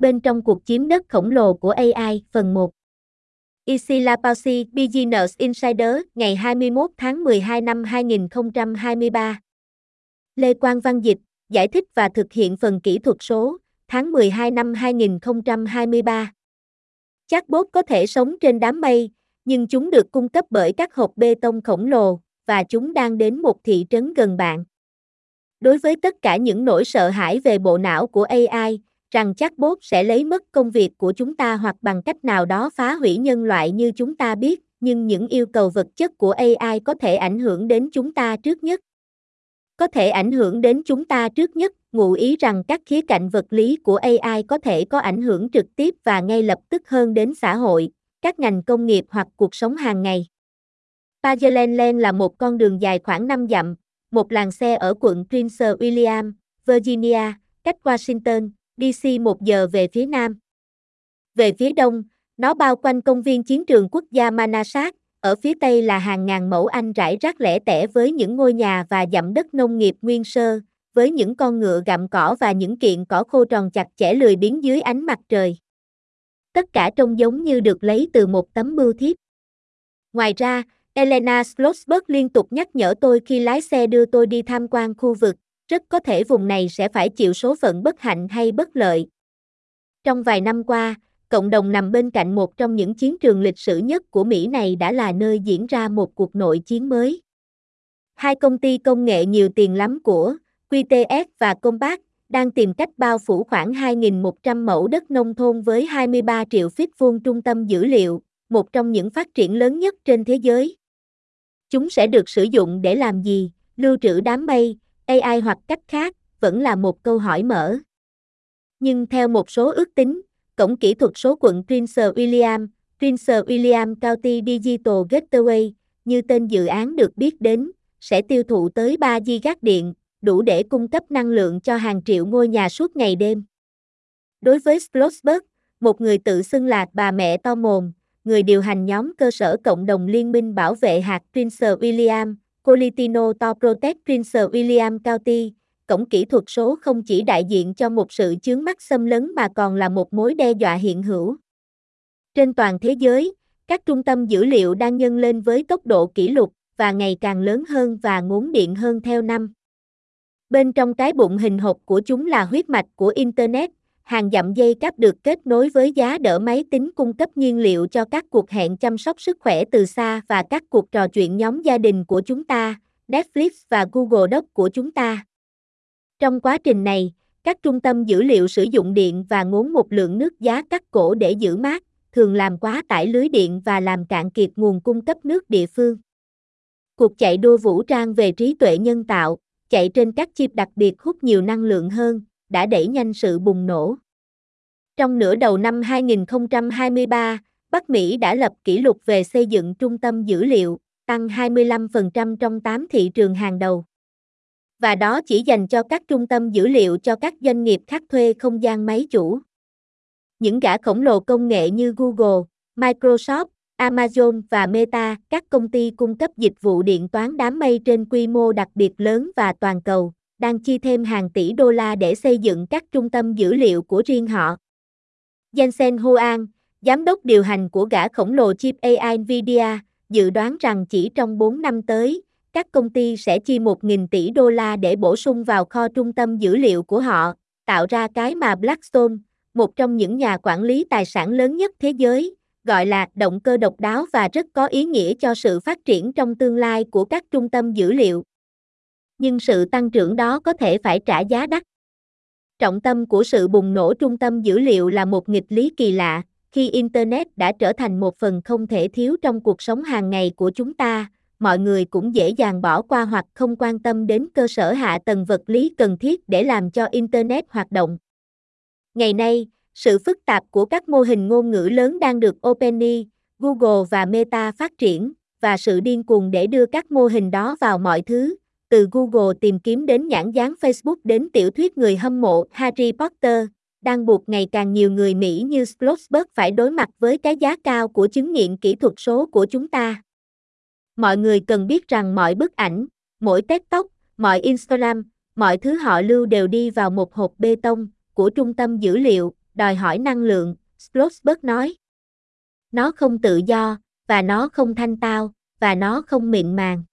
Bên trong cuộc chiếm đất khổng lồ của AI, phần 1. Isila Pausi, Business Insider, ngày 21 tháng 12 năm 2023. Lê Quang Văn Dịch, giải thích và thực hiện phần kỹ thuật số, tháng 12 năm 2023. Chatbot có thể sống trên đám mây, nhưng chúng được cung cấp bởi các hộp bê tông khổng lồ, và chúng đang đến một thị trấn gần bạn. Đối với tất cả những nỗi sợ hãi về bộ não của AI, rằng chatbot sẽ lấy mất công việc của chúng ta hoặc bằng cách nào đó phá hủy nhân loại như chúng ta biết, nhưng những yêu cầu vật chất của AI có thể ảnh hưởng đến chúng ta trước nhất. Có thể ảnh hưởng đến chúng ta trước nhất, ngụ ý rằng các khía cạnh vật lý của AI có thể có ảnh hưởng trực tiếp và ngay lập tức hơn đến xã hội, các ngành công nghiệp hoặc cuộc sống hàng ngày. Pagelenland Lane là một con đường dài khoảng 5 dặm, một làng xe ở quận Prince William, Virginia, cách Washington, DC một giờ về phía nam. Về phía đông, nó bao quanh công viên chiến trường quốc gia Manasat, ở phía tây là hàng ngàn mẫu Anh rải rác lẻ tẻ với những ngôi nhà và dặm đất nông nghiệp nguyên sơ, với những con ngựa gặm cỏ và những kiện cỏ khô tròn chặt chẽ lười biếng dưới ánh mặt trời. Tất cả trông giống như được lấy từ một tấm bưu thiếp. Ngoài ra, Elena Slotsberg liên tục nhắc nhở tôi khi lái xe đưa tôi đi tham quan khu vực, rất có thể vùng này sẽ phải chịu số phận bất hạnh hay bất lợi. Trong vài năm qua, cộng đồng nằm bên cạnh một trong những chiến trường lịch sử nhất của Mỹ này đã là nơi diễn ra một cuộc nội chiến mới. Hai công ty công nghệ nhiều tiền lắm của QTS và Compaq đang tìm cách bao phủ khoảng 2.100 mẫu đất nông thôn với 23 triệu feet vuông trung tâm dữ liệu, một trong những phát triển lớn nhất trên thế giới. Chúng sẽ được sử dụng để làm gì? Lưu trữ đám mây, AI hoặc cách khác, vẫn là một câu hỏi mở. Nhưng theo một số ước tính, Cổng kỹ thuật số quận Prince William, Prince William County Digital Gateway, như tên dự án được biết đến, sẽ tiêu thụ tới 3 gigawatt điện, đủ để cung cấp năng lượng cho hàng triệu ngôi nhà suốt ngày đêm. Đối với Schlossberg, một người tự xưng là bà mẹ to mồm, người điều hành nhóm cơ sở cộng đồng liên minh bảo vệ hạt Prince William, Colitino to Protect Prince William County, cổng kỹ thuật số không chỉ đại diện cho một sự chướng mắt xâm lấn mà còn là một mối đe dọa hiện hữu. Trên toàn thế giới, các trung tâm dữ liệu đang nhân lên với tốc độ kỷ lục và ngày càng lớn hơn và ngốn điện hơn theo năm. Bên trong cái bụng hình hộp của chúng là huyết mạch của Internet, hàng dặm dây cáp được kết nối với giá đỡ máy tính cung cấp nhiên liệu cho các cuộc hẹn chăm sóc sức khỏe từ xa và các cuộc trò chuyện nhóm gia đình của chúng ta, Netflix và Google Docs của chúng ta. Trong quá trình này, các trung tâm dữ liệu sử dụng điện và ngốn một lượng nước giá cắt cổ để giữ mát, thường làm quá tải lưới điện và làm cạn kiệt nguồn cung cấp nước địa phương. Cuộc chạy đua vũ trang về trí tuệ nhân tạo, chạy trên các chip đặc biệt hút nhiều năng lượng hơn, đã đẩy nhanh sự bùng nổ. Trong nửa đầu năm 2023, Bắc Mỹ đã lập kỷ lục về xây dựng trung tâm dữ liệu, tăng 25% trong 8 thị trường hàng đầu và đó chỉ dành cho các trung tâm dữ liệu cho các doanh nghiệp khác thuê không gian máy chủ. Những gã khổng lồ công nghệ như Google, Microsoft, Amazon và Meta, các công ty cung cấp dịch vụ điện toán đám mây trên quy mô đặc biệt lớn và toàn cầu, đang chi thêm hàng tỷ đô la để xây dựng các trung tâm dữ liệu của riêng họ. Jensen Huang, giám đốc điều hành của gã khổng lồ chip AI Nvidia, dự đoán rằng chỉ trong 4 năm tới, các công ty sẽ chi 1.000 tỷ đô la để bổ sung vào kho trung tâm dữ liệu của họ, tạo ra cái mà Blackstone, một trong những nhà quản lý tài sản lớn nhất thế giới, gọi là động cơ độc đáo và rất có ý nghĩa cho sự phát triển trong tương lai của các trung tâm dữ liệu. Nhưng sự tăng trưởng đó có thể phải trả giá đắt. Trọng tâm của sự bùng nổ trung tâm dữ liệu là một nghịch lý kỳ lạ, khi Internet đã trở thành một phần không thể thiếu trong cuộc sống hàng ngày của chúng ta, mọi người cũng dễ dàng bỏ qua hoặc không quan tâm đến cơ sở hạ tầng vật lý cần thiết để làm cho Internet hoạt động. Ngày nay, sự phức tạp của các mô hình ngôn ngữ lớn đang được OpenAI, Google và Meta phát triển, và sự điên cuồng để đưa các mô hình đó vào mọi thứ, từ Google tìm kiếm đến nhãn dán Facebook đến tiểu thuyết người hâm mộ Harry Potter, đang buộc ngày càng nhiều người Mỹ như Schlossberg phải đối mặt với cái giá cao của chứng nghiện kỹ thuật số của chúng ta. Mọi người cần biết rằng mọi bức ảnh, mỗi tết tóc, mọi Instagram, mọi thứ họ lưu đều đi vào một hộp bê tông của trung tâm dữ liệu, đòi hỏi năng lượng, Schlossberg nói. Nó không tự do, và nó không thanh tao, và nó không mịn màng.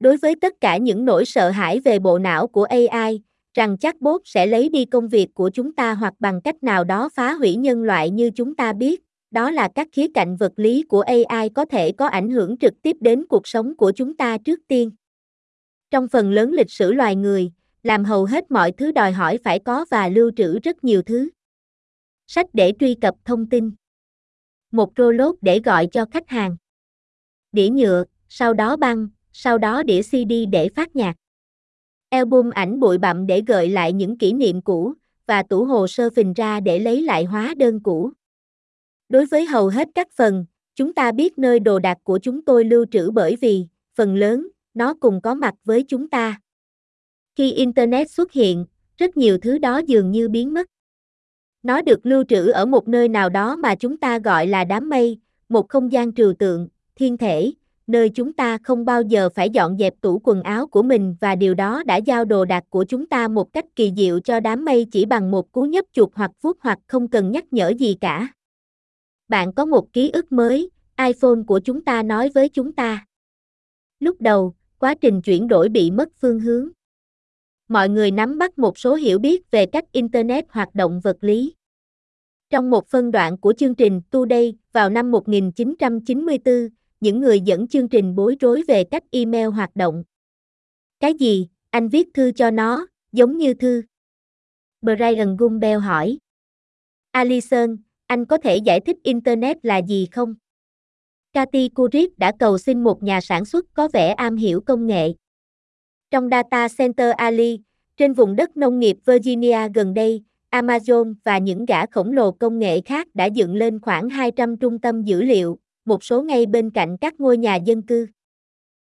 Đối với tất cả những nỗi sợ hãi về bộ não của AI, rằng chatbot sẽ lấy đi công việc của chúng ta hoặc bằng cách nào đó phá hủy nhân loại như chúng ta biết, đó là các khía cạnh vật lý của AI có thể có ảnh hưởng trực tiếp đến cuộc sống của chúng ta trước tiên. Trong phần lớn lịch sử loài người, làm hầu hết mọi thứ đòi hỏi phải có và lưu trữ rất nhiều thứ. Sách để truy cập thông tin. Một rô lốt để gọi cho khách hàng. Đĩa nhựa, sau đó băng, sau đó đĩa CD để phát nhạc. Album ảnh bụi bặm để gợi lại những kỷ niệm cũ, và tủ hồ sơ phình ra để lấy lại hóa đơn cũ. Đối với hầu hết các phần, chúng ta biết nơi đồ đạc của chúng tôi lưu trữ bởi vì, phần lớn, nó cùng có mặt với chúng ta. Khi Internet xuất hiện, rất nhiều thứ đó dường như biến mất. Nó được lưu trữ ở một nơi nào đó mà chúng ta gọi là đám mây, một không gian trừu tượng, thiên thể, nơi chúng ta không bao giờ phải dọn dẹp tủ quần áo của mình và điều đó đã giao đồ đạc của chúng ta một cách kỳ diệu cho đám mây chỉ bằng một cú nhấp chuột hoặc vuốt hoặc không cần nhắc nhở gì cả. Bạn có một ký ức mới, iPhone của chúng ta nói với chúng ta. Lúc đầu, quá trình chuyển đổi bị mất phương hướng. Mọi người nắm bắt một số hiểu biết về cách Internet hoạt động vật lý. Trong một phân đoạn của chương trình Today vào năm 1994, những người dẫn chương trình bối rối về cách email hoạt động. Cái gì, anh viết thư cho nó, giống như thư. Brian Gumbel hỏi. Alison, anh có thể giải thích Internet là gì không? Cathy Kurik đã cầu xin một nhà sản xuất có vẻ am hiểu công nghệ. Trong Data Center Ali, trên vùng đất nông nghiệp Virginia gần đây, Amazon và những gã khổng lồ công nghệ khác đã dựng lên khoảng 200 trung tâm dữ liệu, một số ngay bên cạnh các ngôi nhà dân cư.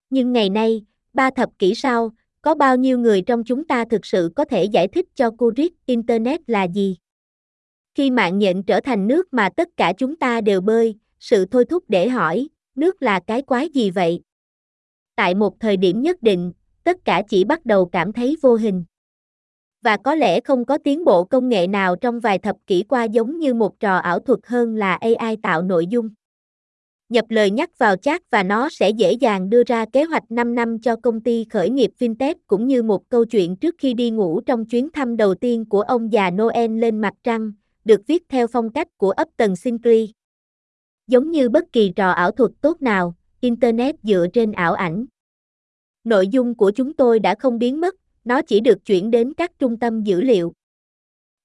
Nhưng ngày nay, ba thập kỷ sau, có bao nhiêu người trong chúng ta thực sự có thể giải thích cho Kurik Internet là gì? Khi mạng nhện trở thành nước mà tất cả chúng ta đều bơi, sự thôi thúc để hỏi, nước là cái quái gì vậy? Tại một thời điểm nhất định, tất cả chỉ bắt đầu cảm thấy vô hình. Và có lẽ không có tiến bộ công nghệ nào trong vài thập kỷ qua giống như một trò ảo thuật hơn là AI tạo nội dung. Nhập lời nhắc vào chat và nó sẽ dễ dàng đưa ra kế hoạch 5 năm cho công ty khởi nghiệp fintech cũng như một câu chuyện trước khi đi ngủ trong chuyến thăm đầu tiên của ông già Noel lên mặt trăng, được viết theo phong cách của Upton Sinclair. Giống như bất kỳ trò ảo thuật tốt nào, Internet dựa trên ảo ảnh. Nội dung của chúng tôi đã không biến mất, nó chỉ được chuyển đến các trung tâm dữ liệu.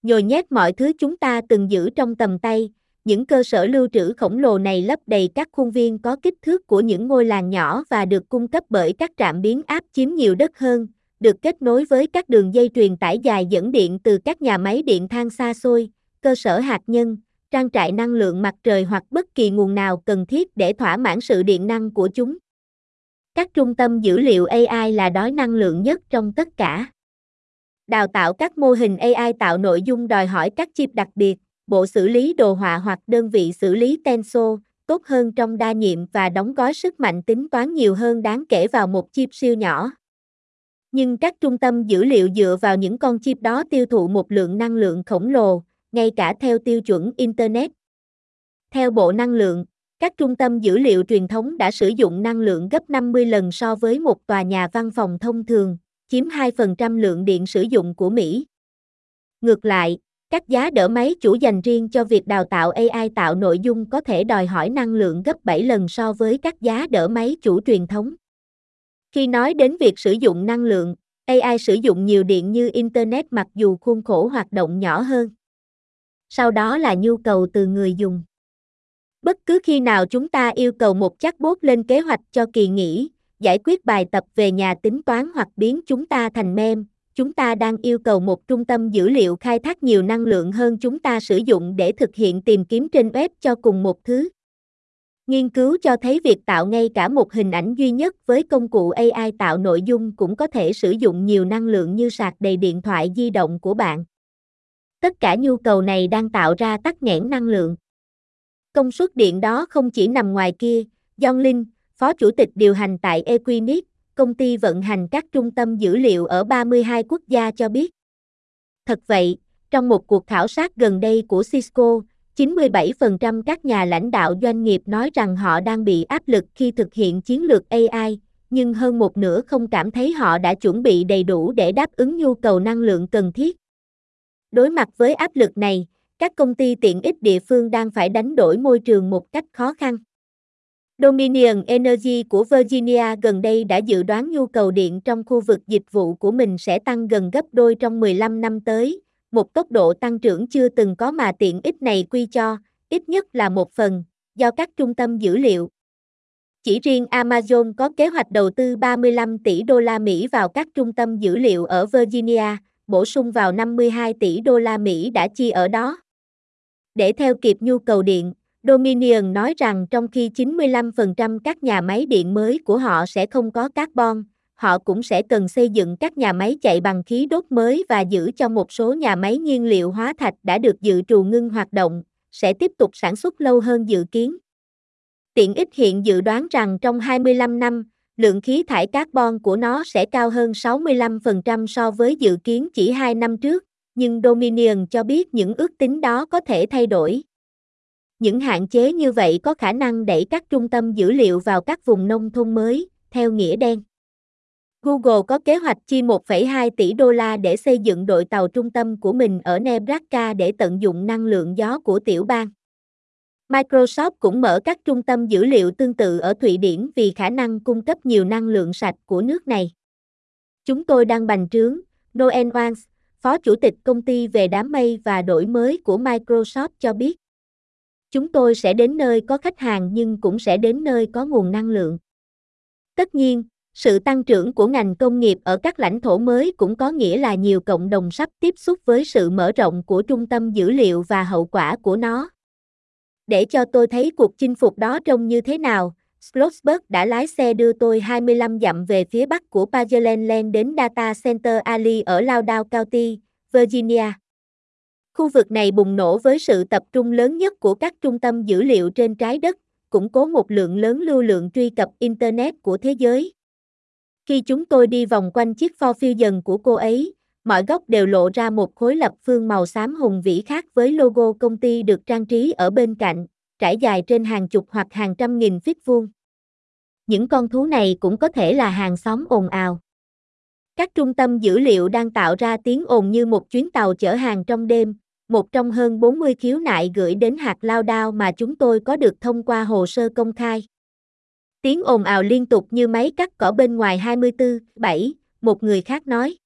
Nhồi nhét mọi thứ chúng ta từng giữ trong tầm tay, những cơ sở lưu trữ khổng lồ này lấp đầy các khuôn viên có kích thước của những ngôi làng nhỏ và được cung cấp bởi các trạm biến áp chiếm nhiều đất hơn, được kết nối với các đường dây truyền tải dài dẫn điện từ các nhà máy điện than xa xôi, cơ sở hạt nhân, trang trại năng lượng mặt trời hoặc bất kỳ nguồn nào cần thiết để thỏa mãn sự điện năng của chúng. Các trung tâm dữ liệu AI là đói năng lượng nhất trong tất cả. Đào tạo các mô hình AI tạo nội dung đòi hỏi các chip đặc biệt, bộ xử lý đồ họa hoặc đơn vị xử lý Tensor, tốt hơn trong đa nhiệm và đóng gói sức mạnh tính toán nhiều hơn đáng kể vào một chip siêu nhỏ. Nhưng các trung tâm dữ liệu dựa vào những con chip đó tiêu thụ một lượng năng lượng khổng lồ, ngay cả theo tiêu chuẩn Internet. Theo Bộ Năng lượng, các trung tâm dữ liệu truyền thống đã sử dụng năng lượng gấp 50 lần so với một tòa nhà văn phòng thông thường, chiếm 2% lượng điện sử dụng của Mỹ. Ngược lại, các giá đỡ máy chủ dành riêng cho việc đào tạo AI tạo nội dung có thể đòi hỏi năng lượng gấp 7 lần so với các giá đỡ máy chủ truyền thống. Khi nói đến việc sử dụng năng lượng, AI sử dụng nhiều điện như Internet mặc dù khuôn khổ hoạt động nhỏ hơn. Sau đó là nhu cầu từ người dùng. Bất cứ khi nào chúng ta yêu cầu một chatbot lên kế hoạch cho kỳ nghỉ, giải quyết bài tập về nhà tính toán hoặc biến chúng ta thành meme, chúng ta đang yêu cầu một trung tâm dữ liệu khai thác nhiều năng lượng hơn chúng ta sử dụng để thực hiện tìm kiếm trên web cho cùng một thứ. Nghiên cứu cho thấy việc tạo ngay cả một hình ảnh duy nhất với công cụ AI tạo nội dung cũng có thể sử dụng nhiều năng lượng như sạc đầy điện thoại di động của bạn. Tất cả nhu cầu này đang tạo ra tắc nghẽn năng lượng. Công suất điện đó không chỉ nằm ngoài kia, John Linh, Phó Chủ tịch điều hành tại Equinix, công ty vận hành các trung tâm dữ liệu ở 32 quốc gia cho biết. Thật vậy, Trong một cuộc khảo sát gần đây của Cisco, 97% các nhà lãnh đạo doanh nghiệp nói rằng họ đang bị áp lực khi thực hiện chiến lược AI, nhưng hơn một nửa không cảm thấy họ đã chuẩn bị đầy đủ để đáp ứng nhu cầu năng lượng cần thiết. Đối mặt với áp lực này, các công ty tiện ích địa phương đang phải đánh đổi môi trường một cách khó khăn. Dominion Energy của Virginia gần đây đã dự đoán nhu cầu điện trong khu vực dịch vụ của mình sẽ tăng gần gấp đôi trong 15 năm tới, một tốc độ tăng trưởng chưa từng có mà tiện ích này quy cho, ít nhất là một phần, do các trung tâm dữ liệu. Chỉ riêng Amazon có kế hoạch đầu tư 35 tỷ đô la Mỹ vào các trung tâm dữ liệu ở Virginia, bổ sung vào 52 tỷ đô la Mỹ đã chi ở đó. Để theo kịp nhu cầu điện, Dominion nói rằng trong khi 95% các nhà máy điện mới của họ sẽ không có carbon, họ cũng sẽ cần xây dựng các nhà máy chạy bằng khí đốt mới và giữ cho một số nhà máy nhiên liệu hóa thạch đã được dự trù ngưng hoạt động, sẽ tiếp tục sản xuất lâu hơn dự kiến. Tiện ích hiện dự đoán rằng trong 25 năm, lượng khí thải carbon của nó sẽ cao hơn 65% so với dự kiến chỉ 2 năm trước, nhưng Dominion cho biết những ước tính đó có thể thay đổi. Những hạn chế như vậy có khả năng đẩy các trung tâm dữ liệu vào các vùng nông thôn mới, theo nghĩa đen. Google có kế hoạch chi 1,2 tỷ đô la để xây dựng đội tàu trung tâm của mình ở Nebraska để tận dụng năng lượng gió của tiểu bang. Microsoft cũng mở các trung tâm dữ liệu tương tự ở Thụy Điển vì khả năng cung cấp nhiều năng lượng sạch của nước này. Chúng tôi đang bành trướng, Noel Wans, Phó Chủ tịch công ty về đám mây và đổi mới của Microsoft cho biết. Chúng tôi sẽ đến nơi có khách hàng nhưng cũng sẽ đến nơi có nguồn năng lượng. Tất nhiên, sự tăng trưởng của ngành công nghiệp ở các lãnh thổ mới cũng có nghĩa là nhiều cộng đồng sắp tiếp xúc với sự mở rộng của trung tâm dữ liệu và hậu quả của nó. Để cho tôi thấy cuộc chinh phục đó trông như thế nào, Schlossberg đã lái xe đưa tôi 25 dặm về phía bắc của Pageland Land đến Data Center Alley ở Loudoun County, Virginia. Khu vực này bùng nổ với sự tập trung lớn nhất của các trung tâm dữ liệu trên trái đất, củng cố một lượng lớn lưu lượng truy cập Internet của thế giới. Khi chúng tôi đi vòng quanh chiếc Ford Fusion của cô ấy, mọi góc đều lộ ra một khối lập phương màu xám hùng vĩ khác với logo công ty được trang trí ở bên cạnh, trải dài trên hàng chục hoặc hàng trăm nghìn feet vuông. Những con thú này cũng có thể là hàng xóm ồn ào. Các trung tâm dữ liệu đang tạo ra tiếng ồn như một chuyến tàu chở hàng trong đêm, một trong hơn 40 khiếu nại gửi đến hạt lao đao mà chúng tôi có được thông qua hồ sơ công khai. Tiếng ồn ào liên tục như máy cắt cỏ bên ngoài 24, 7, một người khác nói.